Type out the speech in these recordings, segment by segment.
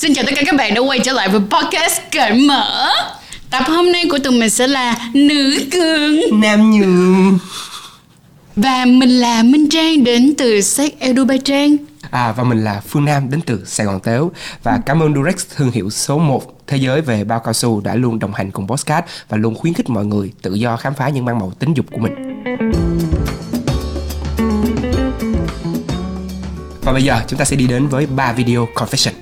Xin chào tất cả các bạn đã quay trở lại với podcast cởi mở. Tập hôm nay của tụi mình sẽ là Nữ cường. Nam nhường Và mình là Minh Trang đến từ sách Edu Bay Trang. À và mình là Phương Nam đến từ Sài Gòn Tếu. Và cảm ơn Durex thương hiệu số 1 thế giới về bao cao su đã luôn đồng hành cùng Postcard Và luôn khuyến khích mọi người tự do khám phá những mang màu tính dục của mình. Và bây giờ chúng ta sẽ đi đến với 3 video confession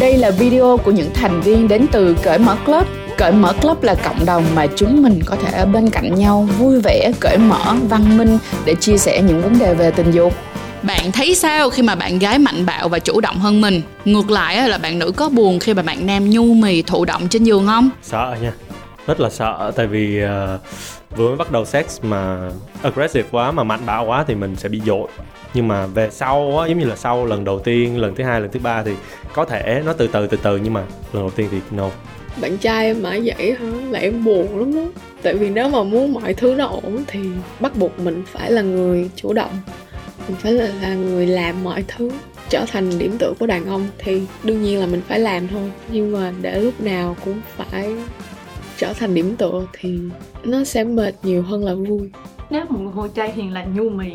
Đây là video của những thành viên đến từ Cởi Mở Club. Cởi Mở Club là cộng đồng mà chúng mình có thể ở bên cạnh nhau vui vẻ, cởi mở, văn minh để chia sẻ những vấn đề về tình dục. Bạn thấy sao khi mà bạn gái mạnh bạo và chủ động hơn mình? Ngược lại là bạn nữ có buồn khi mà bạn nam nhu mì thụ động trên giường không? Sợ nha. Rất là sợ tại vì uh, vừa mới bắt đầu sex mà aggressive quá mà mạnh bạo quá thì mình sẽ bị dội nhưng mà về sau á giống như là sau lần đầu tiên lần thứ hai lần thứ ba thì có thể nó từ từ từ từ nhưng mà lần đầu tiên thì no. Bạn trai em mãi vậy hả? Là em buồn lắm đó. Tại vì nếu mà muốn mọi thứ nó ổn thì bắt buộc mình phải là người chủ động. Mình phải là, là người làm mọi thứ trở thành điểm tựa của đàn ông. Thì đương nhiên là mình phải làm thôi. Nhưng mà để lúc nào cũng phải trở thành điểm tựa thì nó sẽ mệt nhiều hơn là vui. Nếu một người con trai hiền lành nhu mì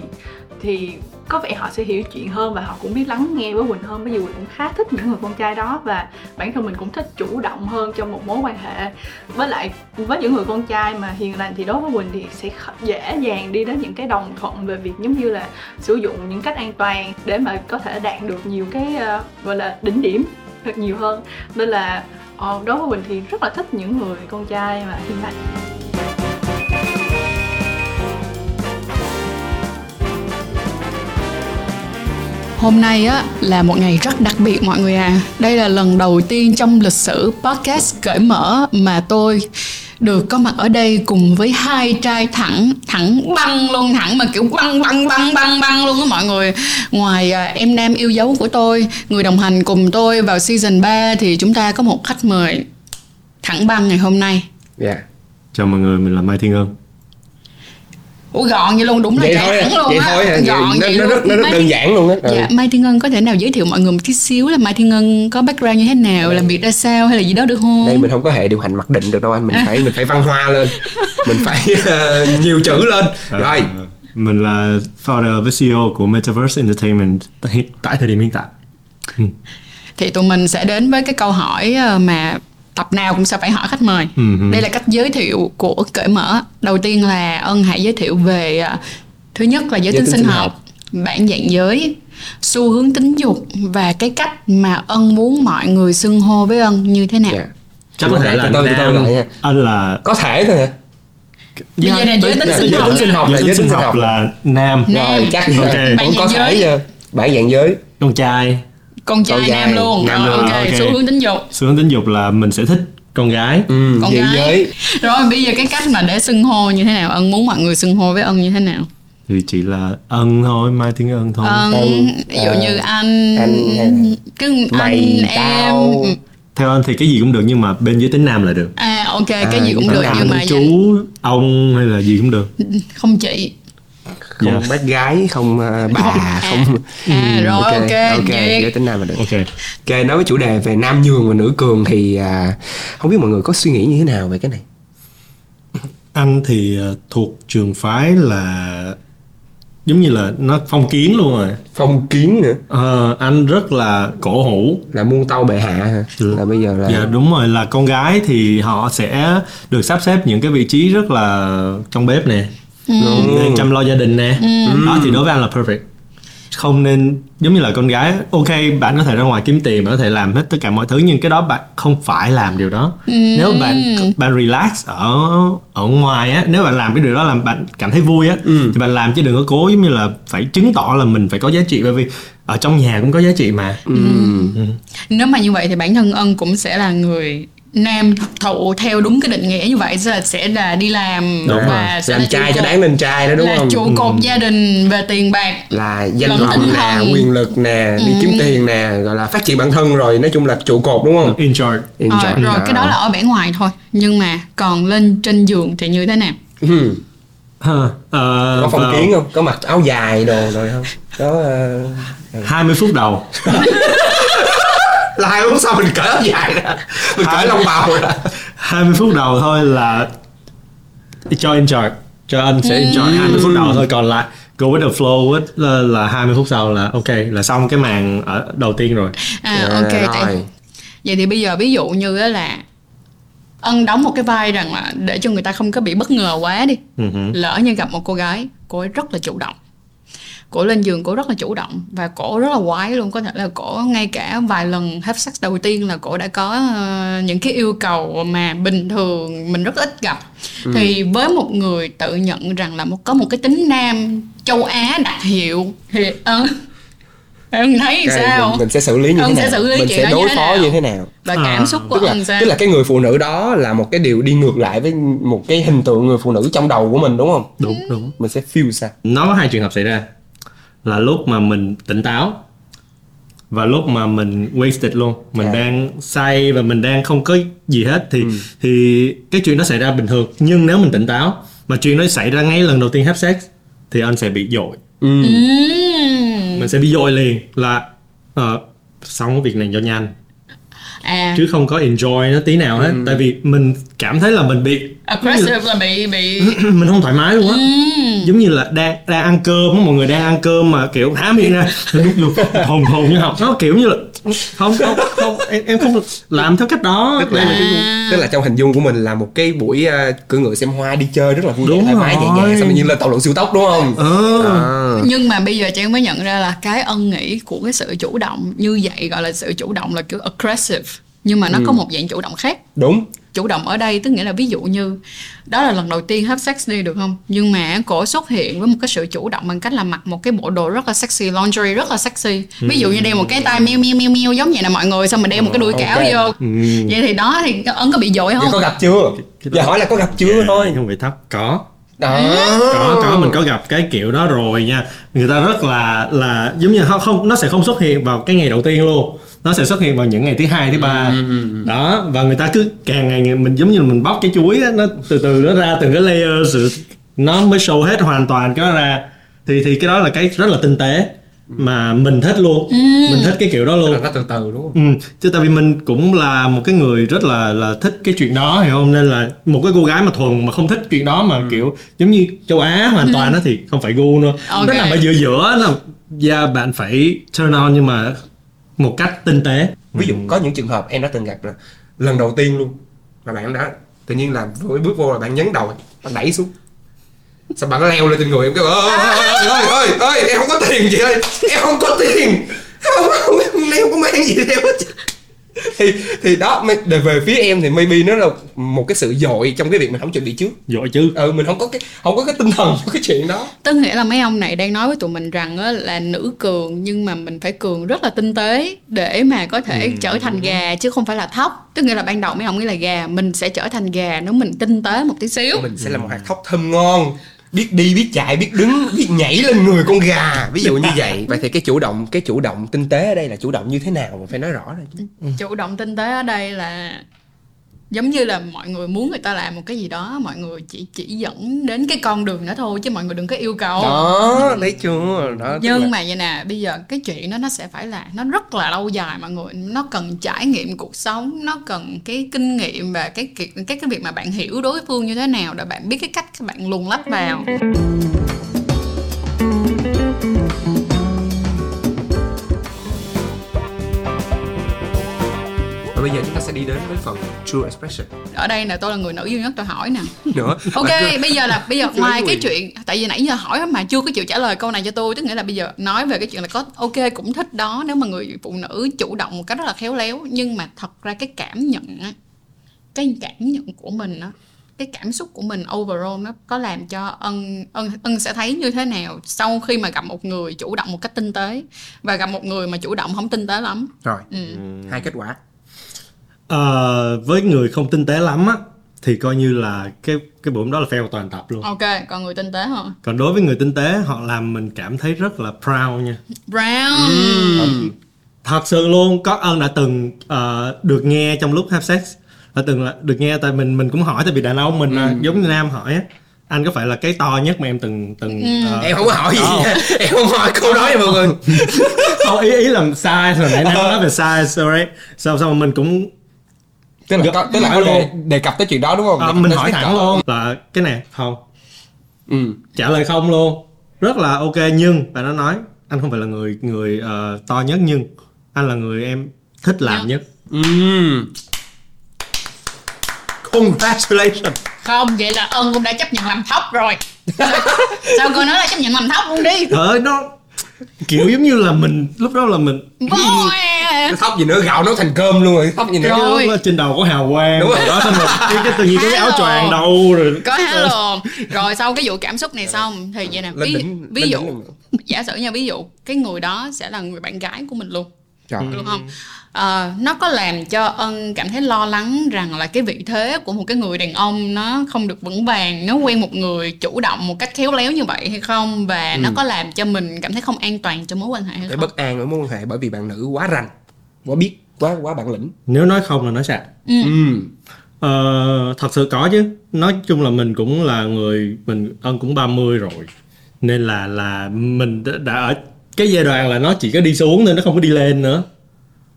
thì có vẻ họ sẽ hiểu chuyện hơn và họ cũng biết lắng nghe với Quỳnh hơn. Bởi vì Quỳnh cũng khá thích những người con trai đó và bản thân mình cũng thích chủ động hơn trong một mối quan hệ. Với lại với những người con trai mà hiền lành thì đối với Quỳnh thì sẽ dễ dàng đi đến những cái đồng thuận về việc giống như là sử dụng những cách an toàn để mà có thể đạt được nhiều cái uh, gọi là đỉnh điểm thật nhiều hơn. Nên là uh, đối với Quỳnh thì rất là thích những người con trai mà hiền lành. Hôm nay á là một ngày rất đặc biệt mọi người à. Đây là lần đầu tiên trong lịch sử podcast cởi mở mà tôi được có mặt ở đây cùng với hai trai thẳng thẳng băng luôn thẳng mà kiểu băng băng băng băng băng luôn á mọi người ngoài à, em nam yêu dấu của tôi người đồng hành cùng tôi vào season 3 thì chúng ta có một khách mời thẳng băng ngày hôm nay Dạ yeah. chào mọi người mình là Mai Thiên Ân Ủa gọn vậy luôn đúng là vậy thôi, thẳng luôn vậy á. thôi, gọn nó, vậy nó, luôn. rất, nó rất Mai đơn Thiên- giản luôn á. Ừ. Dạ, Mai Thiên Ngân có thể nào giới thiệu mọi người một chút xíu là Mai Thiên Ngân có background như thế nào, làm việc ra sao hay là gì đó được không? đây mình không có hệ điều hành mặc định được đâu anh mình phải mình phải văn hoa lên. Mình phải ờ, nhiều chữ lên. Rồi. Ờ, mình là founder với CEO của Metaverse Entertainment tại thời điểm hiện tại. Thì tụi mình sẽ đến với cái câu hỏi ờ, mà tập nào cũng sẽ phải hỏi khách mời. Ừ. Đây là cách giới thiệu của cởi mở. Đầu tiên là Ân hãy giới thiệu về ờ, thứ nhất là giới, Giới tính sinh sinh học, bản dạng giới, xu hướng tính dục và cái cách mà Ân muốn mọi người xưng hô với Ân như thế nào. Dạ. chắc có thể là Từ từ, từ từ nam lại nha. anh là có thể thôi hả Bây giờ là giới tính sinh giới học. tính sinh học là giới giới tính sinh học học là nam Nam. rồi chắc Ok. cũng có Bản dạng thể giới. bản dạng giới con trai Con trai Con trai, nam luôn. nam Rồi, luôn, ok, ok. xu hướng tính dục. xu hướng tính dục là mình sẽ thích con gái ừ, Con gái. giới Rồi bây giờ cái cách mà để xưng hô như thế nào? Ân muốn mọi người xưng hô với Ân như thế nào? thì chỉ là ân thôi mai thiên ân thôi Ân, ví dụ ờ, như anh, anh là cứ mày, anh, em. tao. theo anh thì cái gì cũng được nhưng mà bên giới tính nam là được À ok, cái À, gì cũng được nhưng mà chú ông hay là gì cũng được không chị. Không Dạ. bác gái không ờ, bà À, không. À, rồi, ok, ok duyệt. giới tính nam là được. Ok. Ok nói với chủ đề về nam nhường và nữ cường thì à, không biết mọi người có suy nghĩ như thế nào về cái này? Anh thì ờ, thuộc trường phái là giống như là nó phong kiến luôn rồi. Phong kiến nữa Ờ, anh rất là cổ hủ. Là muôn tâu bệ hạ hả? Ừ. là bây giờ là dạ đúng rồi là con gái thì họ sẽ được sắp xếp những cái vị trí rất là trong bếp nè Ừ. để chăm lo gia đình nè. Đó thì đối với anh là perfect. Không nên giống như là con gái ok bạn có thể ra ngoài kiếm tiền bạn có thể làm hết tất cả mọi thứ nhưng cái đó bạn không phải làm điều đó. Nếu bạn bạn relax ở ở ngoài á nếu bạn làm cái điều đó làm bạn cảm thấy vui á Ừ. thì bạn làm chứ đừng có cố giống như là phải chứng tỏ là mình phải có giá trị bởi vì ở trong nhà cũng có giá trị mà. Ừ. Nếu mà như vậy thì bản thân Ân cũng sẽ là người nam thụ theo đúng cái định nghĩa như vậy sẽ là, sẽ là đi làm Đúng và rồi. sẽ làm là trai cho đáng lên trai đó đúng là không? trụ cột gia đình về tiền bạc là danh vọng nè quyền lực nè đi kiếm tiền nè gọi là phát triển bản thân rồi nói chung là trụ cột đúng không? In charge In Ờ, charge. rồi cái đó là ở bể ngoài thôi nhưng mà còn lên trên giường thì như thế nào? Ừ. Ờ, ờ, có phong kiến không? Có mặc áo dài đồ rồi không? Có ờ, 20 phút đầu là hai phút sau mình cởi áo dài ra. Mình cởi lông bào ra. 20 phút đầu thôi là cho enjoy cho anh sẽ enjoy 20 phút đầu thôi còn lại go with the flow with là, là 20 phút sau là ok là xong cái màn ở đầu tiên rồi. À ok tại rồi. vậy thì bây giờ ví dụ như á là ân đóng một cái vai rằng là để cho người ta không có bị bất ngờ quá đi. Ừ hử. lỡ như gặp một cô gái cô ấy rất là chủ động cổ lên giường cổ rất là chủ động và cổ rất là quái luôn. Có thể là cổ ngay cả vài lần have sex đầu tiên là cổ đã có ờ, những cái yêu cầu mà bình thường mình rất ít gặp. Thì với một người tự nhận rằng là một có một cái tính nam châu Á đặc hiệu thì ân em thấy Cái sao? mình, mình sẽ xử lý như Ân thế sẽ nào? xử lý mình sẽ đối phó như thế nào? Và À, cảm xúc của tức là ân sao? tức là cái người phụ nữ đó là một cái điều đi ngược lại với một cái hình tượng người phụ nữ trong đầu của mình đúng không? Đúng đúng. Mình sẽ feel sao? Nó có hai trường hợp xảy ra là lúc mà mình tỉnh táo. Và lúc mà mình wasted luôn. Mình À. đang say và mình đang không có gì hết thì thì cái chuyện đó xảy ra bình thường. Nhưng nếu mình tỉnh táo mà chuyện đó xảy ra ngay lần đầu tiên have sex thì anh sẽ bị dội. Ừ. Ừm. mình sẽ bị dội liền là ờ, xong cái việc này cho nhanh. À. Chứ không có enjoy nó tí nào hết. Tại vì mình cảm thấy là mình bị aggressive là bị bị mình không thoải mái luôn á. Ừm. giống như là đang đang ăn cơm á, mọi người đang ăn cơm mà kiểu há miệng ra lúc lúc hồn hồn như học. Nó kiểu như là không không không em, em không làm theo cách đó. Tức là À. tức là trong hình dung của mình là một cái buổi uh, cưỡi ngựa xem hoa đi chơi rất là vui vẻ Đúng thoải mái nhẹ nhàng xong nhiên lên tàu lượn siêu tốc đúng không? Ờ. À. nhưng mà bây giờ chị mới nhận ra là cái ân nghĩ của cái sự chủ động như vậy gọi là sự chủ động là kiểu aggressive nhưng mà nó có một dạng chủ động khác. Đúng chủ động ở đây tức nghĩa là ví dụ như đó là lần đầu tiên have sex đi được không? Nhưng mà cổ xuất hiện với một cái sự chủ động bằng cách là mặc một cái bộ đồ rất là sexy lingerie rất là sexy. Ví dụ như đeo một cái tai meo meo meo meo giống vậy nè mọi người xong mình đeo một cái đuôi cáo Ok. vô. Ừ. vậy thì đó thì ấn có bị dội Vậy không? có gặp chưa? Giờ hỏi là có gặp chưa thôi. Không bị thấp. Có. Đó. Có có mình có gặp cái kiểu đó rồi nha. Người ta rất là là giống như không không nó sẽ không xuất hiện vào cái ngày đầu tiên luôn nó sẽ xuất hiện vào những ngày thứ hai thứ ba. Đó và người ta cứ càng ngày mình giống như là mình bóc cái chuối á nó từ từ nó ra từng cái layer sự nó mới show hết hoàn toàn cái đó ra. Thì thì cái đó là cái rất là tinh tế mà mình thích luôn. Mình thích cái kiểu đó luôn. Là nó từ từ đúng không? Ừ, chứ tại vì mình cũng là một cái người rất là là thích cái chuyện đó hiểu không? Nên là một cái cô gái mà thuần mà không thích chuyện đó mà kiểu giống như châu Á hoàn toàn đó thì không phải gu nữa. Ok. nó nằm ở giữa giữa nó yeah, bạn phải turn on nhưng mà một cách tinh tế. Ví dụ có những trường hợp em đã từng gặp là lần đầu tiên luôn mà bạn đã tự nhiên là với bước vô là bạn nhấn đầu bạn đẩy xuống. Sao bạn leo lên trên người em kêu ơi ơi ơi ơi ơi em không có tiền chị ơi em không có tiền không không em em không có mang gì theo hết thì thì đó mới- để về phía em thì maybe nó là một cái sự dội trong cái việc mình không chuẩn bị trước. Giỏi chứ. Ừ mình không có cái không có cái tinh thần cho cái chuyện đó. Tức nghĩa là mấy ông này đang nói với tụi mình rằng á, là nữ cường nhưng mà mình phải cường rất là tinh tế để mà có thể trở thành gà chứ không phải là thóc. Tức nghĩa là ban đầu mấy ông nghĩ là gà mình sẽ trở thành gà nếu mình tinh tế một tí xíu. Mình sẽ là một hạt thóc thơm ngon biết đi biết chạy biết đứng biết nhảy lên người con gà. Ví dụ như vậy. Vậy thì cái chủ động cái chủ động tinh tế ở đây là chủ động như thế nào? Mà phải nói rõ ra chứ. Chủ động tinh tế ở đây là giống như là mọi người muốn người ta làm một cái gì đó mọi người chỉ chỉ dẫn đến cái con đường đó thôi chứ mọi người đừng có yêu cầu. Đó thấy chưa đó nhưng là- mà vậy nè bây giờ cái chuyện đó nó sẽ phải là nó rất là lâu dài mọi người. Nó cần trải nghiệm cuộc sống nó cần cái kinh nghiệm và cái cái cái cái việc mà bạn hiểu đối phương như thế nào để bạn biết cái cách các bạn luồn lách vào và bây giờ chúng ta sẽ đi đến với phần true expression. Ở đây là tôi là người nữ duy nhất tôi hỏi nè. Nữa. Ok cứ- bây giờ là bây giờ ngoài cái chuyện. tại vì nãy giờ hỏi mà chưa có chịu trả lời câu này cho tôi tức nghĩa là bây giờ nói về cái chuyện là có ok cũng thích đó nếu mà người phụ nữ chủ động một cách rất là khéo léo nhưng mà thật ra cái cảm nhận á cái cảm nhận của mình á cái cảm xúc của mình overall nó có làm cho ân ân ân sẽ thấy như thế nào sau khi mà gặp một người chủ động một cách tinh tế. Và gặp một người mà chủ động không tinh tế lắm. Rồi ừ. hai kết quả Ờ, với người không tinh tế lắm á thì coi như là cái cái buổi đó là fail toàn tập luôn. Ok còn người tinh tế hả? Còn đối với người tinh tế họ làm mình cảm thấy rất là proud nha. Brown. Thật sự luôn có ân đã từng ờ, được nghe trong lúc have sex. Đã từng là được nghe tại mình mình cũng hỏi tại vì đàn ông mình là giống như nam hỏi á. Anh có phải là cái to nhất mà em từng từng ờ, em không có hỏi gì. Nha. em không hỏi câu đó nha mọi người. Không ý ý là size hồi nãy em nói về size sorry. Sau sau mình cũng tức là có, tức là có đề, luôn. đề cập tới chuyện đó đúng không? À, mình hỏi thẳng luôn là cái này không. Ừ. Trả lời không luôn. Rất là ok nhưng bạn nó nói anh không phải là người người ờ, to nhất nhưng anh là người em thích làm nhất. Ừm. Congratulations. Không vậy là ân cũng đã chấp nhận làm thóc rồi. Sao cô nói là chấp nhận làm thóc luôn đi? Ờ nó kiểu giống như là mình lúc đó là mình thóc gì nữa gạo nấu thành cơm luôn rồi thóc gì nữa. Rồi. Đó trên đầu có hào quang Đúng rồi đó xong rồi cái, cái tự nhiên có cái áo choàng đầu rồi. Có hello. Rồi sau cái vụ cảm xúc này xong thì vậy nè ví, đỉnh ví dụ giả sử nha ví dụ cái người đó sẽ là người bạn gái của mình luôn Trời. được không? Ờ, nó có làm cho ân cảm thấy lo lắng rằng là cái vị thế của một cái người đàn ông nó không được vững vàng nếu quen một người chủ động một cách khéo léo như vậy hay không? Và nó có làm cho mình cảm thấy không an toàn trong mối quan hệ hay Để không? bất an ở mối quan hệ bởi vì bạn nữ quá rành quá biết quá quá bản lĩnh. Nếu nói không là nói sạc. Ừ. Ờ, thật sự có chứ. Nói chung là mình cũng là người mình ân cũng 30 rồi. Nên là là mình đã, đã ở cái giai đoạn là nó chỉ có đi xuống thôi nó không có đi lên nữa.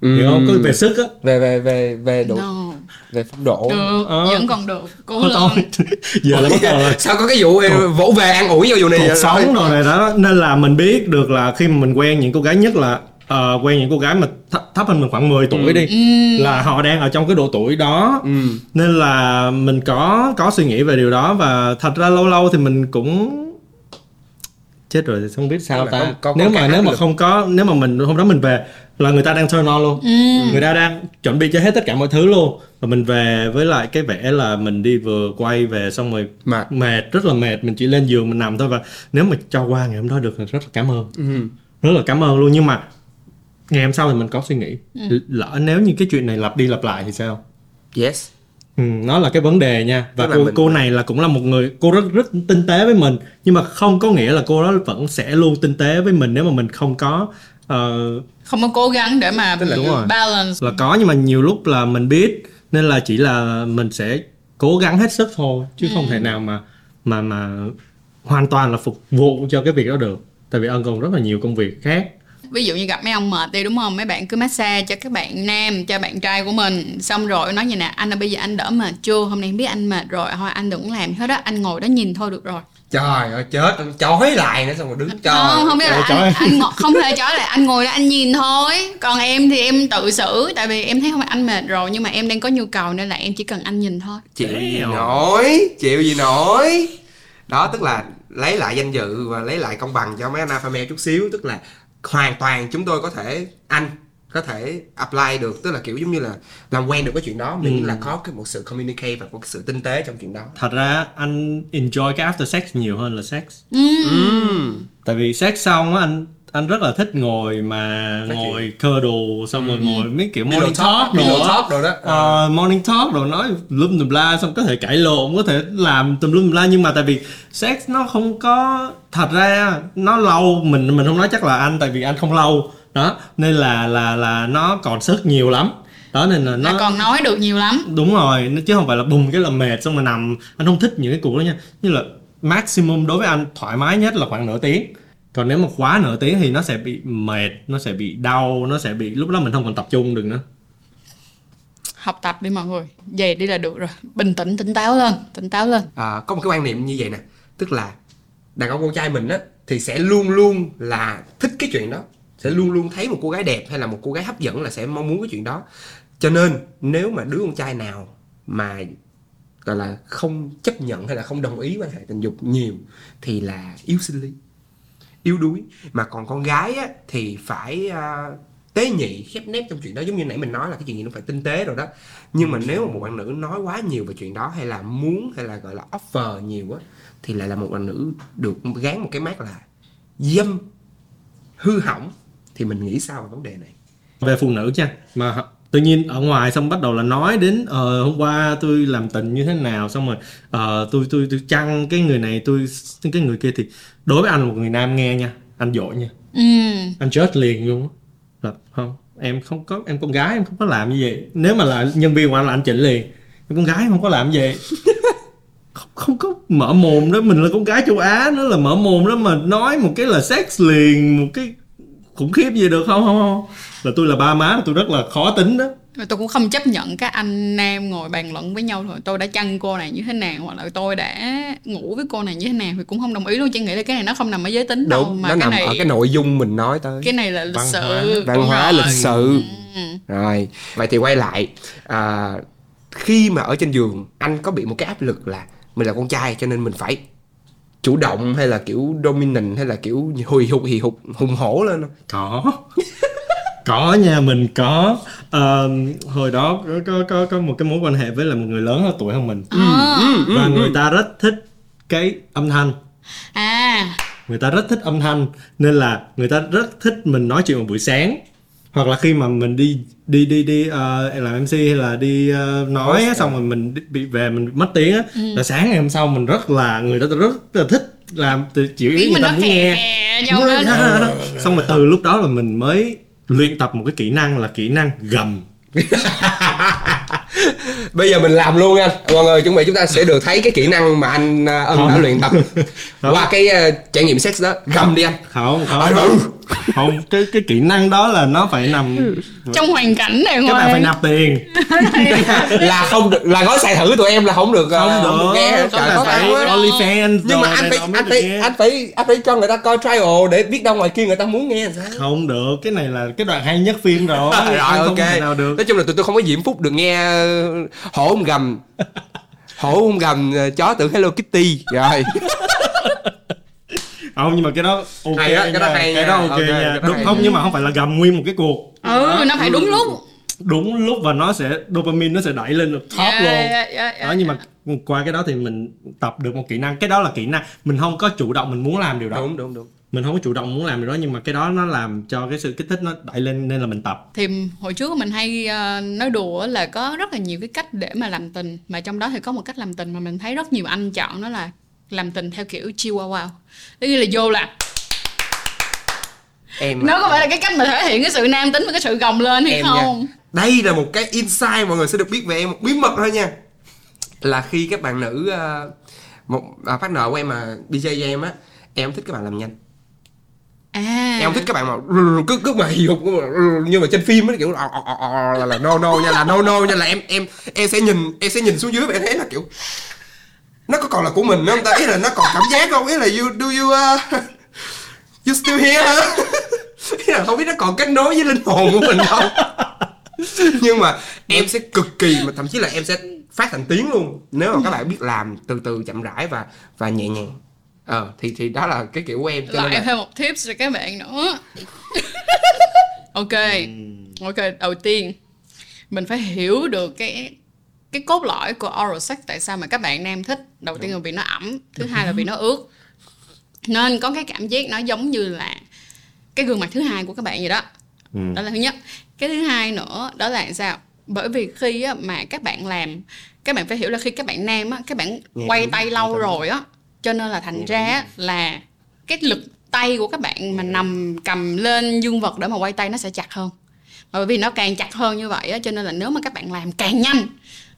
Hiểu không? Có về sức á. Về về về về độ no. về phong độ. Được Ờ. vẫn còn được cố Thôi lên. thôi. Giờ là bắt đầu là sao có cái vụ ờ, vỗ về an ủi vào vụ này cuộc sống rồi này đó. Nên là mình biết được là khi mà mình quen những cô gái nhất là ờ, quen những cô gái mà thấp, thấp hơn mình khoảng 10 tuổi đi là họ đang ở trong cái độ tuổi đó. Ừ. nên là mình có có suy nghĩ về điều đó và thật ra lâu lâu thì mình cũng chết rồi thì không biết sao ta. có- có- có nếu mà cả nếu mà lực. không có nếu mà mình hôm đó mình về là người ta đang turn on luôn. Người ta đang chuẩn bị cho hết tất cả mọi thứ luôn. Và mình về với lại cái vẻ là mình đi vừa quay về xong rồi Mệt. mệt rất là mệt. Mình chỉ lên giường mình nằm thôi và nếu mà cho qua ngày hôm đó được thì rất là cảm ơn. Ừ. rất là cảm ơn luôn. Nhưng mà ngày hôm sau thì mình có suy nghĩ. Lỡ nếu như cái chuyện này lặp đi lặp lại thì sao? Yes Ừ, nó là cái vấn đề nha. Và Tức cô mình- cô này là cũng là một người cô rất rất tinh tế với mình. Nhưng mà không có nghĩa là cô đó vẫn sẽ luôn tinh tế với mình nếu mà mình không có ờ, không có cố gắng để mà Tức là đúng rồi. balance. Là có nhưng mà nhiều lúc là mình biết nên là chỉ là mình sẽ cố gắng hết sức thôi chứ không thể nào mà mà mà hoàn toàn là phục vụ cho cái việc đó được. Tại vì ân còn rất là nhiều công việc khác ví dụ như gặp mấy ông mệt đi đúng không? Mấy bạn cứ massage cho các bạn nam cho bạn trai của mình. Xong rồi nói như nè anh ơi bây giờ anh đỡ mệt chưa? Hôm nay em biết anh mệt rồi. Thôi anh đừng làm hết đó. Anh ngồi đó nhìn thôi được rồi. Trời ơi chết. Chói lại nữa xong rồi đứng trời không không biết là Ôi, anh, anh không hề chói lại. Anh ngồi đó anh nhìn thôi. Còn em thì em tự xử tại vì em thấy không phải anh mệt rồi nhưng mà em đang có nhu cầu nên là em chỉ cần anh nhìn thôi. Chịu gì nổi chịu gì nổi. Đó tức là lấy lại danh dự và lấy lại công bằng cho mấy anh alpha male chút xíu tức là hoàn toàn chúng tôi có thể anh có thể apply được tức là kiểu giống như là làm quen được cái chuyện đó miễn là có cái một sự communicate và một cái sự tinh tế trong chuyện đó. Thật ra anh enjoy cái after sex nhiều hơn là sex. Ừm. tại vì sex xong á anh anh rất là thích ngồi mà Nói ngồi cơ đồ xong rồi ngồi mấy kiểu Pillow morning talk, talk đồ talk đồ đó. Ờ, morning talk đồ nói lum tùm la xong có thể cãi lộn có thể làm tùm lum tùm la nhưng mà tại vì sex nó không có thật ra nó lâu mình mình không nói chắc là anh tại vì anh không lâu. Đó nên là là là nó còn sức nhiều lắm. Đó nên là nó là còn nói được nhiều lắm. Đúng rồi nó chứ không phải là bùng cái là mệt xong rồi nằm. Anh không thích những cái cuộc đó nha. Như là maximum đối với anh thoải mái nhất là khoảng nửa tiếng còn nếu mà quá nửa tiếng thì nó sẽ bị mệt nó sẽ bị đau nó sẽ bị lúc đó mình không còn tập trung được nữa. Học tập đi mọi người về đi là được rồi. Bình tĩnh tỉnh táo lên tỉnh táo lên. À, có một cái quan niệm như vậy nè tức là đàn ông con trai mình á thì sẽ luôn luôn là thích cái chuyện đó. Sẽ luôn luôn thấy một cô gái đẹp hay là một cô gái hấp dẫn là sẽ mong muốn cái chuyện đó. Cho nên nếu mà đứa con trai nào mà gọi là không chấp nhận hay là không đồng ý quan hệ tình dục nhiều thì là yếu sinh lý yếu đuối. Mà còn con gái á, thì phải à, tế nhị khép nép trong chuyện đó. Giống như nãy mình nói là cái chuyện gì nó phải tinh tế rồi đó. Nhưng mà nếu mà một bạn nữ nói quá nhiều về chuyện đó hay là muốn hay là gọi là offer nhiều á thì lại là một bạn nữ được gán một cái mát là dâm hư hỏng. Thì mình nghĩ sao về vấn đề này? Về phụ nữ nha. Mà tự nhiên ở ngoài xong bắt đầu là nói đến ờ hôm qua tôi làm tình như thế nào xong rồi ờ tôi tôi tôi chăng cái người này tôi cái người kia thì đối với anh một người nam nghe nha anh dội nha. Ừ. anh chết liền luôn là không em không có em con gái em không có làm như vậy. Nếu mà là nhân viên của anh là anh chỉnh liền. Em con gái em không có làm như vậy. Không, không có mở mồm đó mình là con gái châu Á nó là mở mồm đó mà nói một cái là sex liền một cái khủng khiếp gì được không không không. Là tôi là ba má tôi rất là khó tính đó tôi cũng không chấp nhận các anh nam ngồi bàn luận với nhau thôi tôi đã chăn cô này như thế nào hoặc là tôi đã ngủ với cô này như thế nào thì cũng không đồng ý luôn chỉ nghĩ là cái này nó không nằm ở giới tính đâu đúng mà nó cái nằm này ở cái nội dung mình nói tới cái này là lịch Văn sự hóa. văn hóa rồi. lịch sự Ừ. rồi vậy thì quay lại à, khi mà ở trên giường anh có bị một cái áp lực là mình là con trai cho nên mình phải chủ động hay là kiểu dominant hay là kiểu hùi hụt hì hụt hùng hổ lên không? có có nha mình có Ờ, hồi đó có, có có có một cái mối quan hệ với là một người lớn hơn tuổi hơn mình. À. và người ta rất thích cái âm thanh. À. Người ta rất thích âm thanh nên là người ta rất thích mình nói chuyện vào buổi sáng. Hoặc là khi mà mình đi đi đi đi uh, làm mc hay là đi ờ, nói á, xong rồi mình bị về mình mất tiếng á là sáng ngày hôm sau mình rất là người ta rất là thích làm từ chịu ý người mình ta muốn nghe. khè nhau lên. Xong rồi từ lúc đó là mình mới luyện tập một cái kỹ năng là kỹ năng gầm. bây giờ mình làm luôn anh mọi người chuẩn bị chúng ta sẽ được thấy cái kỹ năng mà anh à, ân đã luyện tập. Qua cái à, trải nghiệm sex đó gầm đi anh. Không không. Không cái cái kỹ năng đó là nó phải nằm trong hoàn cảnh này các bạn phải nạp tiền. Là không được là gói xài thử tụi em là không được à, không không được. được nghe. Trời khó phải OnlyFans nhưng mà anh này phải anh phải anh phải anh phải cho người ta coi trial để biết đâu ngoài kia người ta muốn nghe làm sao? Không được cái này là cái đoạn hay nhất phim rồi. Rồi Anh không ok. nào được. Nói chung là tụi tôi không có diễm phúc được nghe ờ, hổ ông gầm. Hổ ông gầm ờ, chó tưởng Hello Kitty. Rồi. Không nhưng mà cái đó ok Hay á, cái đó hay cái đó ok, Ok, cái nha đó đúng hay. không nhưng mà không phải là gầm nguyên một cái cuộc. Ừ nó phải đúng lúc. Đúng lúc và nó sẽ dopamine nó sẽ đẩy lên top Dạ, luôn. dạ, dạ, dạ, đó nhưng mà qua cái đó thì mình tập được một kỹ năng. Cái đó là kỹ năng. Mình không có chủ động mình muốn làm điều đó. Đúng đúng đúng mình không có chủ động muốn làm điều đó nhưng mà cái đó nó làm cho cái sự kích thích nó đẩy lên nên là mình tập. Thì hồi trước mình hay ờ, nói đùa là có rất là nhiều cái cách để mà làm tình mà trong đó thì có một cách làm tình mà mình thấy rất nhiều anh chọn đó là làm tình theo kiểu chihuahua. Tức là vô là em nó có phải là cái cách mà thể hiện cái sự nam tính và cái sự gồng lên hay em không? Nha đây là một cái insight mọi người sẽ được biết về em một bí mật thôi nha. Là khi các bạn nữ ờ, một à, partner của em mà DJ em á em thích các bạn làm nhanh à. Em không thích các bạn mà cứ cứ mà hì hục như mà trên phim ấy kiểu là, ờ, ờ, ờ, là, là no no nha là no no nha là em em em sẽ nhìn em sẽ nhìn xuống dưới và em thấy là kiểu nó có còn là của mình không ta? Ý là nó còn cảm giác không? Ý là you do you uh, you still here ý là không biết nó còn kết nối với linh hồn của mình không? Nhưng mà em sẽ cực kỳ mà thậm chí là em sẽ phát thành tiếng luôn nếu mà các bạn biết làm từ từ chậm rãi và và nhẹ nhàng ờ thì thì đó là cái kiểu của em cho nên lại là thêm một tips cho các bạn nữa. Ok ok đầu tiên mình phải hiểu được cái cái cốt lõi của oral sex tại sao mà các bạn nam thích. Đầu tiên là vì nó ẩm thứ hai là vì nó ướt. Nên có cái cảm giác nó giống như là cái gương mặt thứ hai của các bạn vậy đó. Ừ. đó là thứ nhất. Cái thứ hai nữa đó là sao? Bởi vì khi mà các bạn làm các bạn phải hiểu là khi các bạn nam á các bạn quay tay lâu rồi á cho nên là thành ra á, là cái lực tay của các bạn mà nằm cầm lên dương vật để mà quay tay nó sẽ chặt hơn. Bởi vì nó càng chặt hơn như vậy á cho nên là nếu mà các bạn làm càng nhanh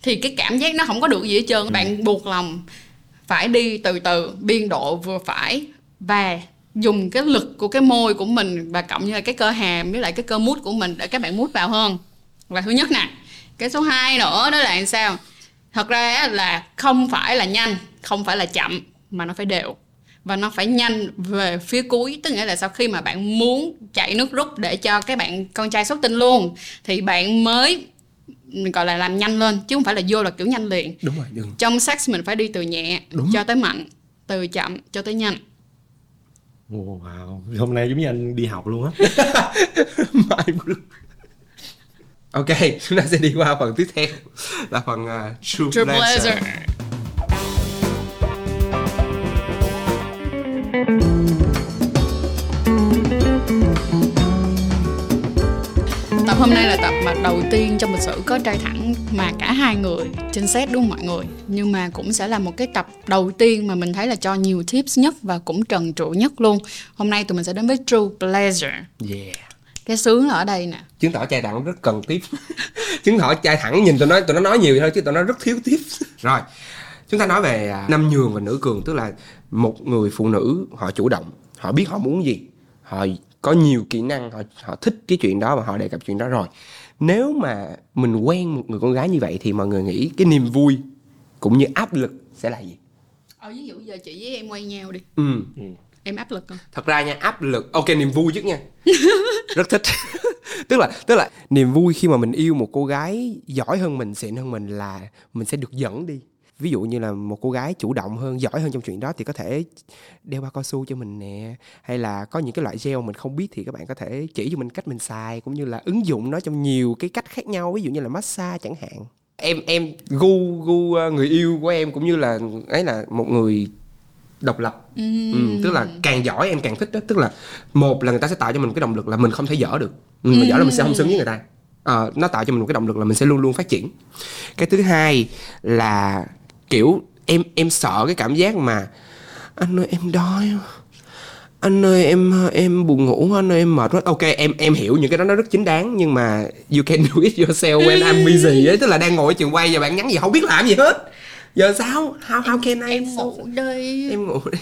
thì cái cảm giác nó không có được gì hết trơn. Bạn buộc lòng phải đi từ từ biên độ vừa phải và dùng cái lực của cái môi của mình và cộng như là cái cơ hàm với lại cái cơ mút của mình để các bạn mút vào hơn. Là thứ nhất nè cái số 2 nữa đó là làm sao? Thật ra á, là không phải là nhanh không phải là chậm mà nó phải đều và nó phải nhanh về phía cuối tức nghĩa là sau khi mà bạn muốn chạy nước rút để cho cái bạn con trai xuất tinh luôn thì bạn mới gọi là làm nhanh lên chứ không phải là vô là kiểu nhanh liền đúng rồi đừng trong sex mình phải đi từ nhẹ Đúng. cho tới mạnh từ chậm cho tới nhanh wow hôm nay giống như anh đi học luôn á Mai. Ok, chúng ta sẽ đi qua phần tiếp theo là phần uh, True, True Pleasure. pleasure. Hôm nay là tập mà đầu tiên trong lịch sử có trai thẳng mà cả hai người trên set đúng không mọi người Nhưng mà cũng sẽ là một cái tập đầu tiên mà mình thấy là cho nhiều tips nhất và cũng trần trụ nhất luôn Hôm nay tụi mình sẽ đến với True Pleasure Yeah. Cái sướng ở đây nè Chứng tỏ trai thẳng rất cần tiếp. Chứng tỏ trai thẳng nhìn tụi nó tụi nó nói nhiều thôi chứ tụi nó rất thiếu tiếp. Rồi. chúng ta nói về à, nam nhường và nữ cường tức là một người phụ nữ họ chủ động họ biết họ muốn gì họ có nhiều kỹ năng họ họ thích cái chuyện đó và họ đề cập chuyện đó rồi. Nếu mà mình quen một người con gái như vậy thì mọi người nghĩ cái niềm vui cũng như áp lực sẽ là gì? Ờ ví dụ giờ chị với em quay nhau đi. Ừ. Em áp lực không? Thật ra nha áp lực ok niềm vui chứ nha. Rất thích. Tức là tức là niềm vui khi mà mình yêu một cô gái giỏi hơn mình xịn hơn mình là mình sẽ được dẫn đi ví dụ như là một cô gái chủ động hơn giỏi hơn trong chuyện đó thì có thể đeo bao cao su cho mình nè. Hay là có những cái loại gel mình không biết thì các bạn có thể chỉ cho mình cách mình xài cũng như là ứng dụng nó trong nhiều cái cách khác nhau ví dụ như là massage chẳng hạn. Em em gu gu ờ, người yêu của em cũng như là ấy là một người độc lập. Ừ, tức là càng giỏi em càng thích đó. Tức là một là người ta sẽ tạo cho mình cái động lực là mình không thể dở được. Mình mà dở là mình sẽ không xứng với người ta. Ờ, nó tạo cho mình một cái động lực là mình sẽ luôn luôn phát triển. Cái thứ hai là kiểu em em sợ cái cảm giác mà anh ơi em đói anh ơi em em buồn ngủ anh ơi em mệt quá. Ok em em hiểu những cái đó nó rất chính đáng nhưng mà you can do it yourself when I'm busy ấy tức là đang ngồi ở trường quay và bạn nhắn gì không biết làm gì hết. Giờ sao? How how can I em ngủ đi. Em ngủ đi.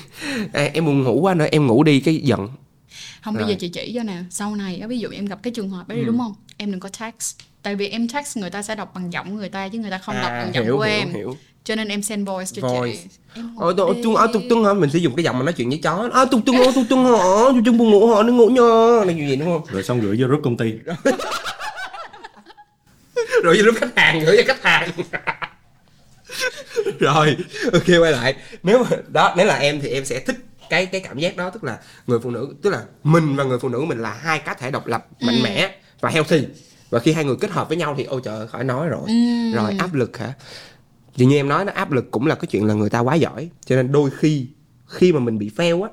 À, em buồn ngủ quá nữa em ngủ đi cái giận. Không bây giờ chị chỉ cho nè sau này ví dụ em gặp cái trường hợp đó Ừ. đúng không? Em đừng có text tại vì em text người ta sẽ đọc bằng giọng người ta chứ người ta không đọc à, bằng giọng hiểu của hiểu em. hiểu cho nên em send voice cho Voice. chị em ngủ Ờ, tôi, đi. tung, ờ, tung, tung hả? Mình sử dụng cái giọng mà nói chuyện với chó. Ờ, tung, tung, tung, tung hả? Tung, tung buồn ngủ hả? Nó ngủ nha. Là gì vậy đúng không? rồi xong gửi vô group công ty Rồi vô lúc khách hàng, gửi cho khách hàng. rồi, ok quay lại. Nếu mà, đó, nếu là em thì em sẽ thích cái cái cảm giác đó tức là người phụ nữ tức là mình và người phụ nữ mình là hai cá thể độc lập mạnh mẽ và healthy và khi hai người kết hợp với nhau thì ôi trời khỏi nói rồi rồi áp lực hả thì như em nói đó áp lực cũng là cái chuyện là người ta quá giỏi. Cho nên đôi khi khi mà mình bị fail á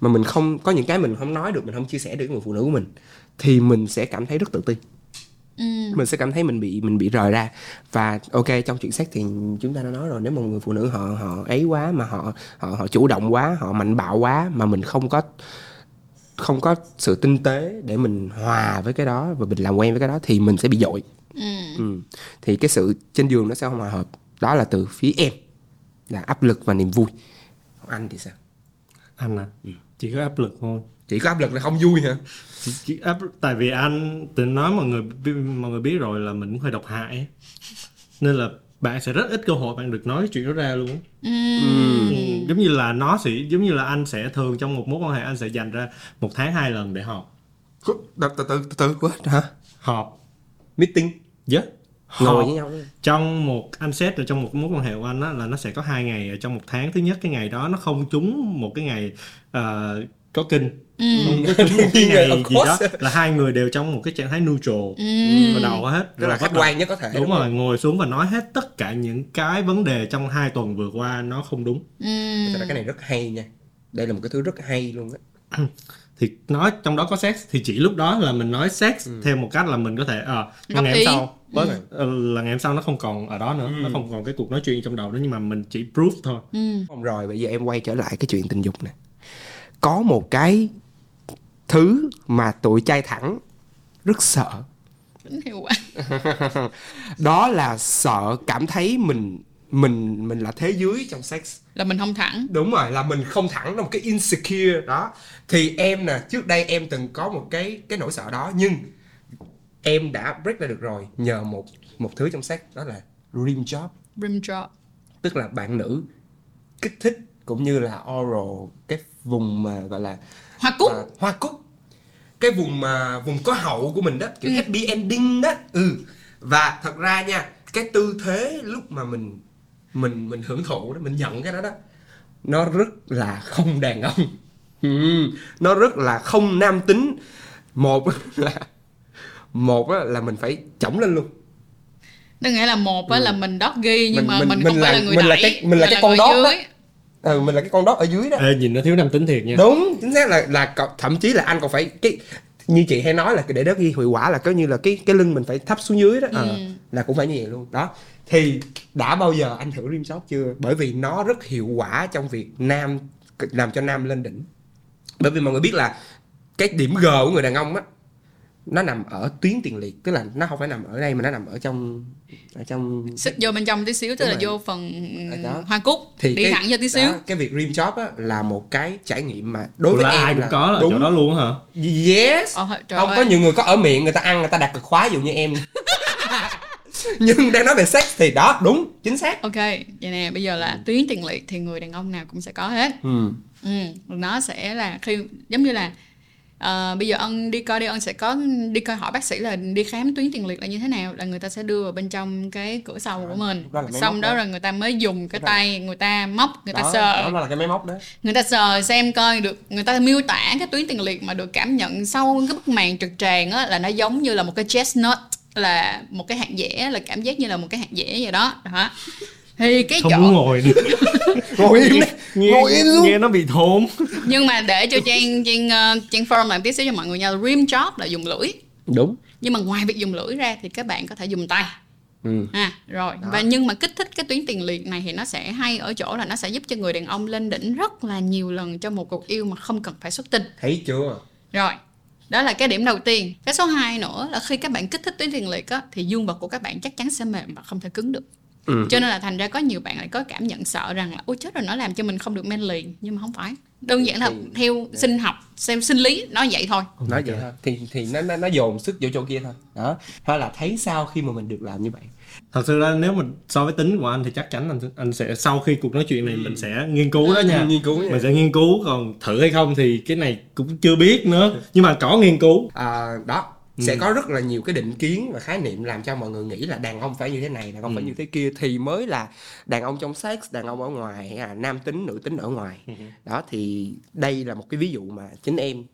mà mình không có những cái mình không nói được mình không chia sẻ được với người phụ nữ của mình thì mình sẽ cảm thấy rất tự ti. Mình sẽ cảm thấy mình bị mình bị rời ra. Và ok trong chuyện sex thì chúng ta đã nói rồi nếu mà người phụ nữ họ họ ấy quá mà họ họ họ chủ động quá họ mạnh bạo quá mà mình không có không có sự tinh tế để mình hòa với cái đó và mình làm quen với cái đó thì mình sẽ bị dội. Ừ. thì cái sự trên giường nó sẽ không hòa hợp đó là từ phía em. Là áp lực và niềm vui. Còn anh thì sao? Anh à? Chỉ có áp lực thôi. Chỉ có áp lực là không vui hả? Chỉ, chỉ áp tại vì anh tự nói mọi người mọi người biết rồi là mình cũng hơi độc hại nên là bạn sẽ rất ít cơ hội bạn được nói chuyện đó ra luôn á. Ừ, giống như là nó sẽ giống như là anh sẽ thường trong một mối quan hệ anh sẽ dành ra một tháng hai lần để họp. Từ từ từ từ từ quá hả? Họp. Meeting. Yeah. Ngồi với nhau đó. trong một anh xét là trong một mối quan hệ của anh á là nó sẽ có hai ngày ở trong một tháng. Thứ nhất cái ngày đó nó không trúng một cái ngày ờ, có kinh. Trúng một cái ngày gì đó. là hai người đều trong một cái trạng thái neutral. Và đầu hết. Tức là Rồi khách quan nhất có thể đúng đúng rồi ngồi xuống và nói hết tất cả những cái vấn đề trong hai tuần vừa qua nó không đúng. Thật ra cái này rất hay nha. Đây là một cái thứ rất hay luôn á. Thì nói trong đó có sex thì chỉ lúc đó là mình nói sex theo một cách là mình có thể ờ Góp ngày hôm sau bớt. Ờ, là ngày hôm sau nó không còn ở đó nữa. Nó không còn cái cuộc nói chuyện trong đầu đó nhưng mà mình chỉ proof thôi. Không rồi bây giờ em quay trở lại cái chuyện tình dục nè. Có một cái thứ mà tụi trai thẳng rất sợ. Tính hiệu quả. Đó là sợ cảm thấy mình mình mình là thế dưới trong sex. Là mình không thẳng. Đúng rồi là mình không thẳng là một cái insecure. Đó. Thì em nè trước đây em từng có một cái cái nỗi sợ đó nhưng em đã break ra được rồi nhờ một một thứ trong sex đó là rim job. Rim job. Tức là bạn nữ kích thích cũng như là oral cái vùng mà gọi là hoa cúc. À, hoa cúc. Cái vùng mà vùng có hậu của mình đó kiểu happy ending đó. Ừ. Và thật ra nha cái tư thế lúc mà mình mình mình hưởng thụ đó mình nhận cái đó đó nó rất là không đàn ông. Ừ, nó rất là không nam tính. Một là một á, là mình phải chổng lên luôn. Tức nghĩa là một á là mình doggy nhưng Mình- mà mình- mình, mình không là- phải là người mình là đẩy cái- mình là cái con người dog dưới. đó. ừ, mình là cái con đó ở dưới đó. Ê, nhìn nó thiếu nam tính thiệt nha. Đúng chính xác là là thậm chí là anh còn phải cái như chị hay nói là để đất ghi hiệu quả là có như là cái cái lưng mình phải thấp xuống dưới đó. Ờ, là cũng phải như vậy luôn. Đó. Thì đã bao giờ anh thử rim shot chưa? Bởi vì nó rất hiệu quả trong việc nam làm cho nam lên đỉnh. Bởi vì mọi người biết là cái điểm G của người đàn ông á nó nằm ở tuyến tiền liệt tức là nó không phải nằm ở đây mà nó nằm ở trong ở trong xích vô bên trong tí xíu tức Đúng là rồi. vô phần đó. hoa cúc thì đi cái, thẳng vô tí xíu đó, cái việc dream job á, là một cái trải nghiệm mà đối với là em ai cũng là có là đúng chỗ đó luôn hả yes Ồ, trời không ơi. có nhiều người có ở miệng người ta ăn người ta đặt cực khóa ví dụ như em nhưng đang nói về sex thì đó đúng chính xác ok vậy nè bây giờ là tuyến tiền liệt thì người đàn ông nào cũng sẽ có hết ừ. ừ, nó sẽ là khi giống như là ờ, bây giờ ân đi coi đi ân sẽ có đi coi hỏi bác sĩ là đi khám tuyến tiền liệt là như thế nào là người ta sẽ đưa vào bên trong cái cửa sau của mình. lúc đó xong đó đó. rồi người ta mới dùng cái tay người ta móc người ta đó, sờ. đó là cái máy móc đó. Người ta sờ xem coi được người ta miêu tả cái tuyến tiền liệt mà được cảm nhận sau cái bức màn trực tràng á là nó giống như là một cái chestnut là một cái hạt dẻ là cảm giác như là một cái hạt dẻ vậy đó. Đó. Thì cái không chỗ muốn ngồi ngồi im đấy nghe, ngồi im luôn nghe nó bị thốn. Nhưng mà để cho trang trang uh, trang firm làm tí xíu cho mọi người nha rim job là dùng lưỡi. Đúng. Nhưng mà ngoài việc dùng lưỡi ra thì các bạn có thể dùng tay. Ừ. à rồi. Đó. và nhưng mà kích thích cái tuyến tiền liệt này thì nó sẽ hay ở chỗ là nó sẽ giúp cho người đàn ông lên đỉnh rất là nhiều lần trong một cuộc yêu mà không cần phải xuất tinh thấy chưa? Rồi. Đó là cái điểm đầu tiên. Cái số 2 nữa là khi các bạn kích thích tuyến tiền liệt á, thì dương vật của các bạn chắc chắn sẽ mềm và không thể cứng được ừ. cho nên là thành ra có nhiều bạn lại có cảm nhận sợ rằng là ôi chết rồi nó làm cho mình không được men liền nhưng mà không phải. Đơn giản là Thì- theo sinh học xem sinh lý nó vậy thôi. Nói vậy thôi. Thì thì nó nó nó dồn sức vô chỗ kia thôi. Đó. Hay là thấy sao khi mà mình được làm như vậy. Thật sự ra nếu mình so với tính của anh thì chắc chắn anh anh sẽ sau khi cuộc nói chuyện này mình sẽ nghiên cứu đó nha. nghiên cứu mình sẽ nghiên cứu còn thử hay không thì cái này cũng chưa biết nữa. Nhưng mà có nghiên cứu. À, đó sẽ có rất là nhiều cái định kiến và khái niệm làm cho mọi người nghĩ là đàn ông phải như thế này đàn ông phải như thế kia. Thì mới là đàn ông trong sex đàn ông ở ngoài hay là nam tính nữ tính ở ngoài. Đó thì đây là một cái ví dụ mà chính em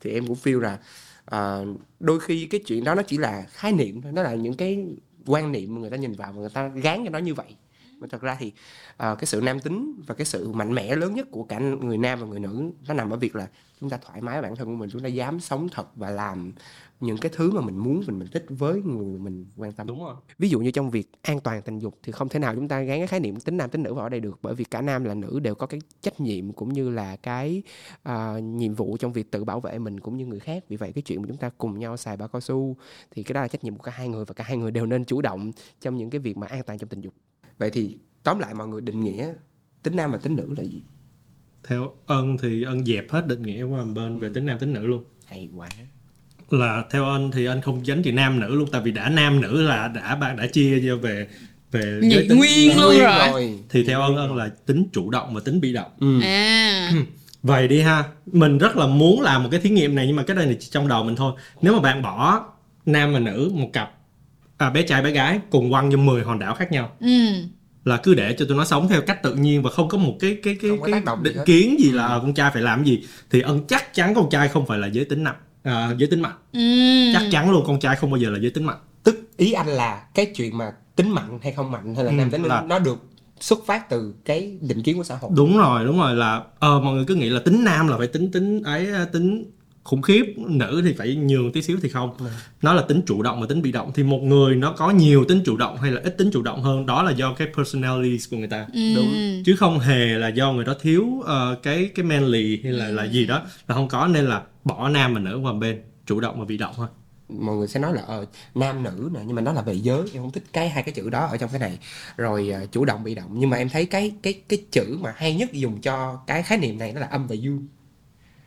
thì em cũng feel là à, đôi khi cái chuyện đó nó chỉ là khái niệm thôi nó là những cái quan niệm mà người ta nhìn vào và người ta gán cho nó như vậy. Mà thật ra thì à, cái sự nam tính và cái sự mạnh mẽ lớn nhất của cả người nam và người nữ nó nằm ở việc là chúng ta thoải mái bản thân của mình chúng ta dám sống thật và làm những cái thứ mà mình muốn mình mình thích với người mình quan tâm. Đúng rồi. Ví dụ như trong việc an toàn tình dục thì không thể nào chúng ta gán cái khái niệm tính nam tính nữ vào ở đây được bởi vì cả nam là nữ đều có cái trách nhiệm cũng như là cái à, nhiệm vụ trong việc tự bảo vệ mình cũng như người khác. Vì vậy cái chuyện mà chúng ta cùng nhau xài bao cao su thì cái đó là trách nhiệm của cả hai người và cả hai người đều nên chủ động trong những cái việc mà an toàn trong tình dục. Vậy thì tóm lại mọi người định nghĩa tính nam và tính nữ là gì? Theo ân thì ân dẹp hết định nghĩa qua một bên về tính nam tính nữ luôn. Hay quá là theo anh thì anh không dánh chuyện nam nữ luôn tại vì đã nam nữ là đã bạn đã chia về về Nhị giới tính. nguyên luôn Nguyên rồi. thì theo ân ân là tính chủ động và tính bị động. Ừ. à. Vậy đi ha. Mình rất là muốn làm một cái thí nghiệm này nhưng mà cái đây là chỉ trong đầu mình thôi. Nếu mà bạn bỏ nam và nữ một cặp à, bé trai bé gái cùng quăng vô 10 hòn đảo khác nhau ừ. là cứ để cho tụi nó sống theo cách tự nhiên và không có một cái cái cái Không cái gì định kiến gì là ờ, con trai phải làm gì thì ân chắc chắn con trai không phải là giới tính nặng à, giới tính mạnh ừ. Chắc chắn luôn con trai không bao giờ là giới tính mạnh tức ý anh là cái chuyện mà tính mạnh hay không mạnh hay là Ừ, nam tính là- nó được xuất phát từ cái định kiến của xã hội. Đúng rồi đúng rồi là ờ mọi người cứ nghĩ là tính nam là phải tính tính ấy tính khủng khiếp nữ thì phải nhường tí xíu thì không. Nó là tính chủ động và tính bị động. Thì một người nó có nhiều tính chủ động hay là ít tính chủ động hơn đó là do cái personalities của người ta. Ừ. Đúng. chứ không hề là do người đó thiếu ờ, cái cái manly hay là là gì đó là không có. Nên là bỏ nam và nữ qua một bên chủ động và bị động thôi. Mọi người sẽ nói là ờ, nam nữ nè nhưng mà nó là về giới em không thích cái hai cái chữ đó ở trong cái này. Rồi ờ, chủ động bị động. Nhưng mà em thấy cái cái cái chữ mà hay nhất dùng cho cái khái niệm này nó là âm và dương.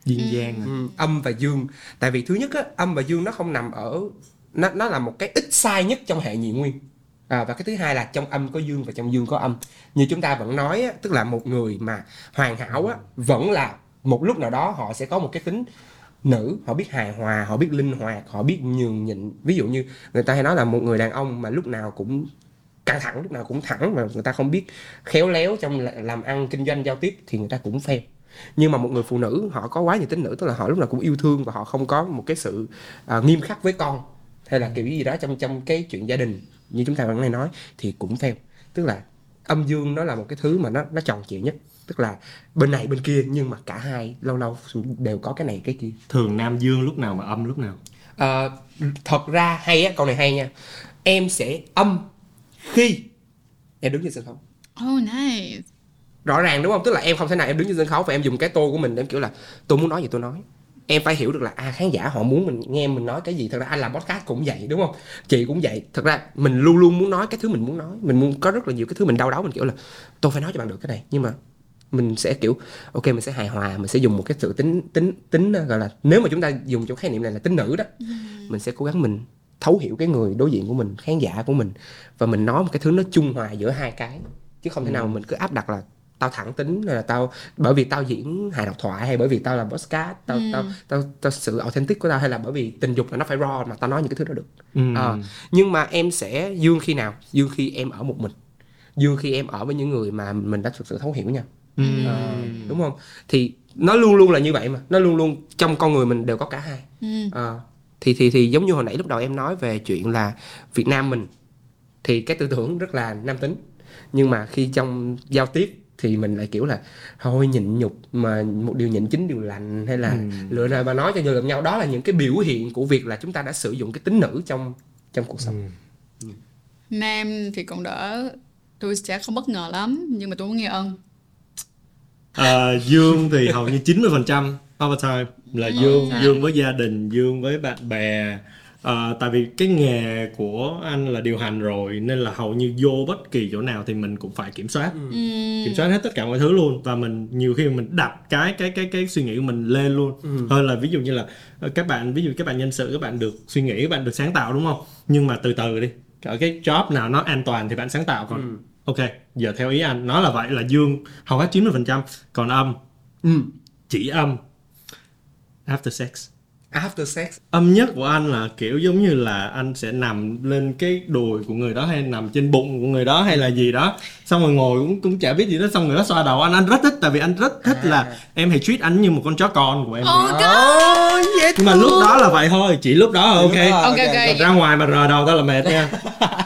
Duyên dáng à. ừ, âm và dương. Tại vì thứ nhất á âm và dương nó không nằm ở nó nó là một cái ít sai nhất trong hệ nhị nguyên. À, và cái thứ hai là trong âm có dương và trong dương có âm. Như chúng ta vẫn nói á, tức là một người mà hoàn hảo á vẫn là một lúc nào đó họ sẽ có một cái tính nữ họ biết hài hòa họ biết linh hoạt họ biết nhường nhịn. Ví dụ như người ta hay nói là một người đàn ông mà lúc nào cũng căng thẳng lúc nào cũng thẳng mà người ta không biết khéo léo trong làm ăn kinh doanh giao tiếp thì người ta cũng fail nhưng mà một người phụ nữ họ có quá nhiều tính nữ tức là họ lúc nào cũng yêu thương và họ không có một cái sự à, nghiêm khắc với con hay là kiểu gì đó trong trong cái chuyện gia đình. Như chúng ta vẫn nay nói thì cũng fail tức là âm dương nó là một cái thứ mà nó nó tròn chịu nhất tức là bên này bên kia nhưng mà cả hai lâu lâu đều có cái này cái kia. Thường nam dương lúc nào mà âm lúc nào? Ờ, thật ra hay á câu này hay nha. Em sẽ âm khi em đứng trên sân khấu. Oh nice. Rõ ràng đúng không? Tức là em không thể nào em đứng trên sân khấu và em dùng cái tô của mình để em kiểu là tôi muốn nói gì tôi nói. Em phải hiểu được là à khán giả họ muốn mình nghe mình nói cái gì. Thật ra anh làm podcast cũng vậy đúng không? Chị cũng vậy. Thật ra mình luôn luôn muốn nói cái thứ mình muốn nói. Mình muốn có rất là nhiều cái thứ mình đau đáu mình kiểu là tôi phải nói cho bạn được cái này. Nhưng mà mình sẽ kiểu ok mình sẽ hài hòa mình sẽ dùng một cái sự tính tính tính gọi là nếu mà chúng ta dùng trong khái niệm này là tính nữ đó mình sẽ cố gắng mình thấu hiểu cái người đối diện của mình khán giả của mình và mình nói một cái thứ nó trung hòa giữa hai cái. Chứ không thể nào mình cứ áp đặt là tao thẳng tính hay là tao bởi vì tao diễn hài độc thoại hay bởi vì tao là podcast tao tao tao tao sự authentic của tao hay là bởi vì tình dục là nó phải raw mà tao nói những cái thứ đó được. Ừ. Ờ, nhưng mà em sẽ dương khi nào? Dương khi em ở một mình. Dương khi em ở với những người mà mình đã thực sự thấu hiểu nhau Ừ. Đúng không? Thì nó luôn luôn là như vậy mà. Nó luôn luôn trong con người mình đều có cả hai. Ừ. Thì thì thì giống như hồi nãy lúc đầu em nói về chuyện là Việt Nam mình thì cái tư tưởng rất là nam tính. Nhưng mà khi trong giao tiếp thì mình lại kiểu là thôi nhịn nhục mà một điều nhịn chính điều lành hay là lựa lời mà nói cho nhiều lẫn nhau. Đó là những cái biểu hiện của việc là chúng ta đã sử dụng cái tính nữ trong trong cuộc sống. Nam thì còn đỡ tôi sẽ không bất ngờ lắm nhưng mà tôi muốn nghe ân Ờ, dương thì hầu như 90% all the time là dương dương với gia đình dương với bạn bè. Ờ, tại vì cái nghề của anh là điều hành rồi nên là hầu như vô bất kỳ chỗ nào thì mình cũng phải kiểm soát. Kiểm soát hết tất cả mọi thứ luôn và mình nhiều khi mình đặt cái cái cái cái suy nghĩ của mình lên luôn. Hơn là ví dụ như là ờ, các bạn ví dụ các bạn nhân sự các bạn được suy nghĩ các bạn được sáng tạo đúng không? Nhưng mà từ từ đi ở cái job nào nó an toàn thì bạn sáng tạo còn ok giờ theo ý anh nó là vậy là dương hầu hết 90% còn âm? Ừ. chỉ âm. After sex. After sex. Âm nhất của anh là kiểu giống như là anh sẽ nằm lên cái đùi của người đó hay nằm trên bụng của người đó hay là gì đó xong rồi ngồi cũng cũng chả biết gì đó xong người đó xoa đầu anh. Anh rất thích tại vì anh rất thích là em hãy treat anh như một con chó con của em. Oh god! Oh, dễ nhưng mà lúc đó là vậy thôi chỉ lúc đó là ok. ok ok. Còn ra ngoài mà rờ đầu tao là mệt nha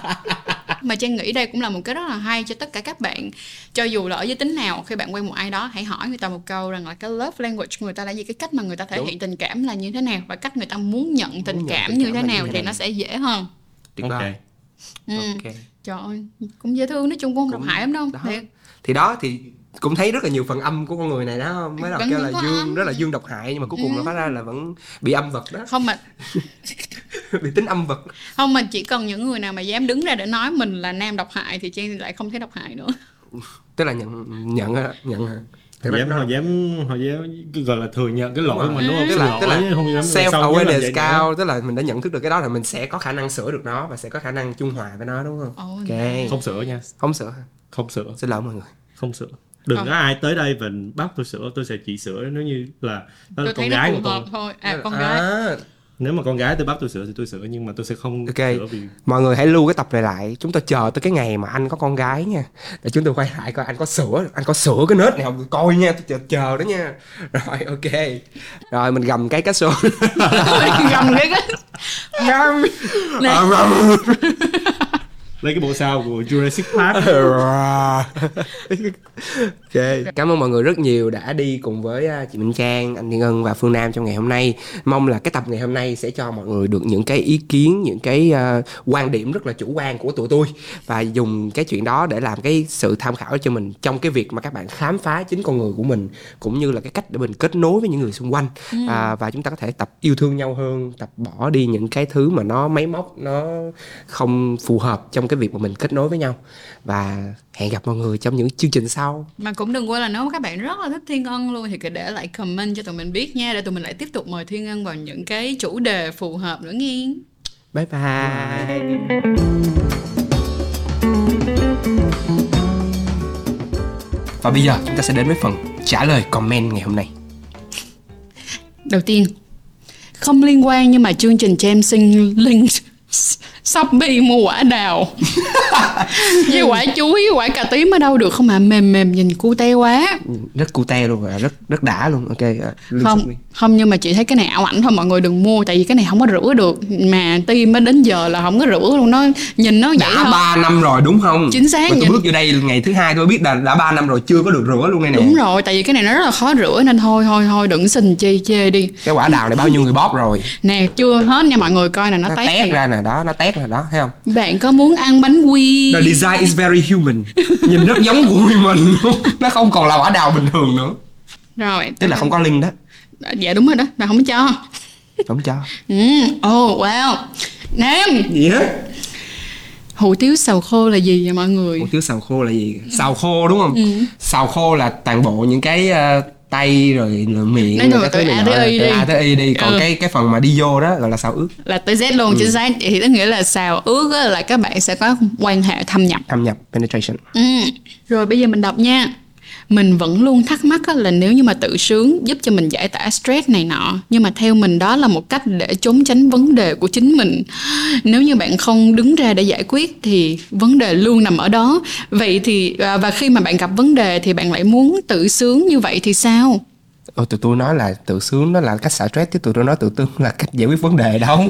mà trang nghĩ đây cũng là một cái rất là hay cho tất cả các bạn. Cho dù là ở giới tính nào khi bạn quen một ai đó hãy hỏi người ta một câu rằng là cái love language của người ta là gì cái cách mà người ta thể Đúng. hiện tình cảm là như thế nào và cách người ta muốn nhận tình nhận cảm tình như cảm thế như nào thế thì nó sẽ dễ hơn. Tuyệt ok. Vời ừ. ok trời ơi cũng dễ thương nói chung cũng không độc hại lắm đâu đó. thiệt. Thì đó thì cũng thấy rất là nhiều phần âm của con người này đó mới đầu kêu là dương âm. rất là dương độc hại nhưng mà cuối cùng nó phát ra là vẫn bị âm vật đó. Không mà bị tính âm vật. Không mà chỉ cần những người nào mà dám đứng ra để nói mình là nam độc hại thì trang lại không thấy độc hại nữa. Tức là nhận nhận nhận ra dám họ dám họ dám gọi là thừa nhận cái lỗi của mình đúng không? Tức là tức lỗi, là không dám self awareness vậy nữa. cao tức là mình đã nhận thức được cái đó là mình sẽ có khả năng sửa được nó và sẽ có khả năng trung hòa với nó đúng không? Ok. không sửa nha. Không sửa không sửa. Xin lỗi mọi người. Không sửa. Đừng Không. có ai tới đây và bắt tôi sửa tôi sẽ chỉ sửa. Nếu như là đó là tôi con thấy nó gái của tôi. thôi. À con gái. À, nếu mà con gái tôi bắt tôi sửa thì tôi sửa nhưng mà tôi sẽ không Ok. sửa vì mọi người hãy lưu cái tập này lại. Chúng ta chờ tới cái ngày mà anh có con gái nha. Để chúng tôi quay lại coi anh có sửa anh có sửa cái nết này không? Coi nha tôi chờ, chờ đó nha. Rồi ok. Rồi mình gầm cái cách số gầm. Cái lấy cái bộ sao của Jurassic Park. Ok. Cảm ơn mọi người rất nhiều đã đi cùng với à, chị Minh Trang anh Thiên Ân và Phương Nam trong ngày hôm nay. Mong là cái tập ngày hôm nay sẽ cho mọi người được những cái ý kiến những cái à, quan điểm rất là chủ quan của tụi tôi và dùng cái chuyện đó để làm cái sự tham khảo cho mình trong cái việc mà các bạn khám phá chính con người của mình cũng như là cái cách để mình kết nối với những người xung quanh. À, và chúng ta có thể tập yêu thương nhau hơn tập bỏ đi những cái thứ mà nó máy móc nó không phù hợp trong cái việc mà mình kết nối với nhau. Và hẹn gặp mọi người trong những chương trình sau. Mà cũng đừng quên là nếu các bạn rất là thích thiên ân luôn thì cứ để lại comment cho tụi mình biết nha để tụi mình lại tiếp tục mời thiên ân vào những cái chủ đề phù hợp nữa nghe. Bye bye. Và bây giờ chúng ta sẽ đến với phần trả lời comment ngày hôm nay. Đầu tiên không liên quan nhưng mà chương trình xin link Shopee mua quả đào. Với quả chuối với quả cà tím ở đâu được không ạ? Mềm mềm nhìn cute quá. Rất cute luôn và rất rất đã luôn. Ok à, Lương không không nhưng mà chị thấy cái này ảo ảnh thôi mọi người đừng mua tại vì cái này không có rửa được. Mà tim mới đến giờ là không có rửa luôn nó nhìn nó đã 3 năm rồi đúng không? Chính xác, mà tôi nhìn- bước vô đây ngày thứ hai tôi biết là đã 3 năm rồi chưa có được rửa luôn đây nè. Đúng rồi tại vì cái này nó rất là khó rửa nên thôi thôi thôi đừng xin chi chê đi. Cái quả đào này bao nhiêu người bóp rồi? Nè chưa hết nha mọi người coi nè nó, nó tét tét ra nè đó nó tét ra đó thấy không? Bạn có muốn ăn bánh quy? The design is very human. Nhìn rất giống của mình. Luôn Nó không còn là quả đào bình thường nữa. Rồi Tức là không có link đó. Dạ đúng rồi đó là không cho. Không cho. Ừ oh wow. Nam! Gì đó hủ tiếu xào khô là gì vậy mọi người? Hủ tiếu xào khô là gì? Xào khô đúng không? Xào khô là toàn bộ những cái ờ, tay rồi, miệng Nói rồi cái thứ này nọ tới. A tới Y đi còn Ừ. cái cái phần mà đi vô đó gọi là xào ướt là tới Z luôn chính xác thì tức nghĩa là xào ướt á, là các bạn sẽ có quan hệ thâm nhập thâm nhập penetration Ừ. Rồi bây giờ mình đọc nha. Mình vẫn luôn thắc mắc là nếu như mà tự sướng giúp cho mình giải tỏa stress này nọ Nhưng mà theo mình đó là một cách để trốn tránh vấn đề của chính mình. Nếu như bạn không đứng ra để giải quyết thì vấn đề luôn nằm ở đó. Vậy thì à, và khi mà bạn gặp vấn đề thì bạn lại muốn tự sướng như vậy thì sao? Ồ, tụi tôi nói là tự sướng nó là cách xả stress chứ tụi tôi nói tự tương là cách giải quyết vấn đề đâu.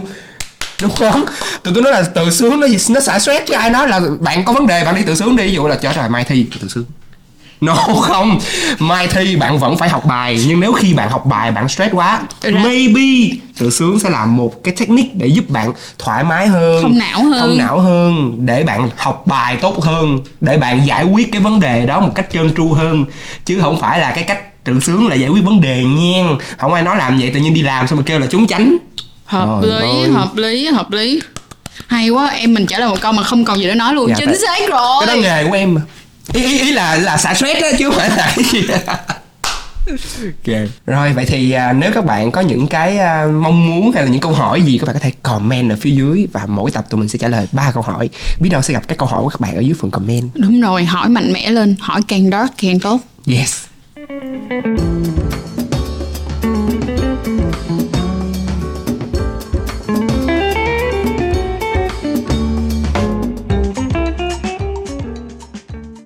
Đúng không? Tụi tôi nói là tự sướng nó nó xả stress chứ ai nói là bạn có vấn đề bạn đi tự sướng đi. Ví dụ là trở trời mai thi tự sướng. No không. Mai thi bạn vẫn phải học bài Nhưng nếu khi bạn học bài bạn stress quá Maybe Tự sướng sẽ là một cái technique để giúp bạn thoải mái hơn Không não hơn. Không não hơn Để bạn học bài tốt hơn Để bạn giải quyết cái vấn đề đó một cách trơn tru hơn. Chứ không phải là cái cách tự sướng là giải quyết vấn đề nha Không ai nói làm vậy tự nhiên đi làm xong rồi kêu là trốn tránh. Hợp Trời lý, ơi. hợp lý, hợp lý. Hay quá, em mình trả lời một câu mà không còn gì để nói luôn. Dạ, Chính tại- xác rồi. Cái đó nghề của em mà Ý, ý, ý là là xả stress đó chứ không phải là cái gì Ok. Rồi vậy thì à, nếu các bạn có những cái à, mong muốn hay là những câu hỏi gì các bạn có thể comment ở phía dưới và mỗi tập tụi mình sẽ trả lời ba câu hỏi. Biết đâu sẽ gặp các câu hỏi của các bạn ở dưới phần comment. Đúng rồi, hỏi mạnh mẽ lên Hỏi càng dark càng tốt Yes.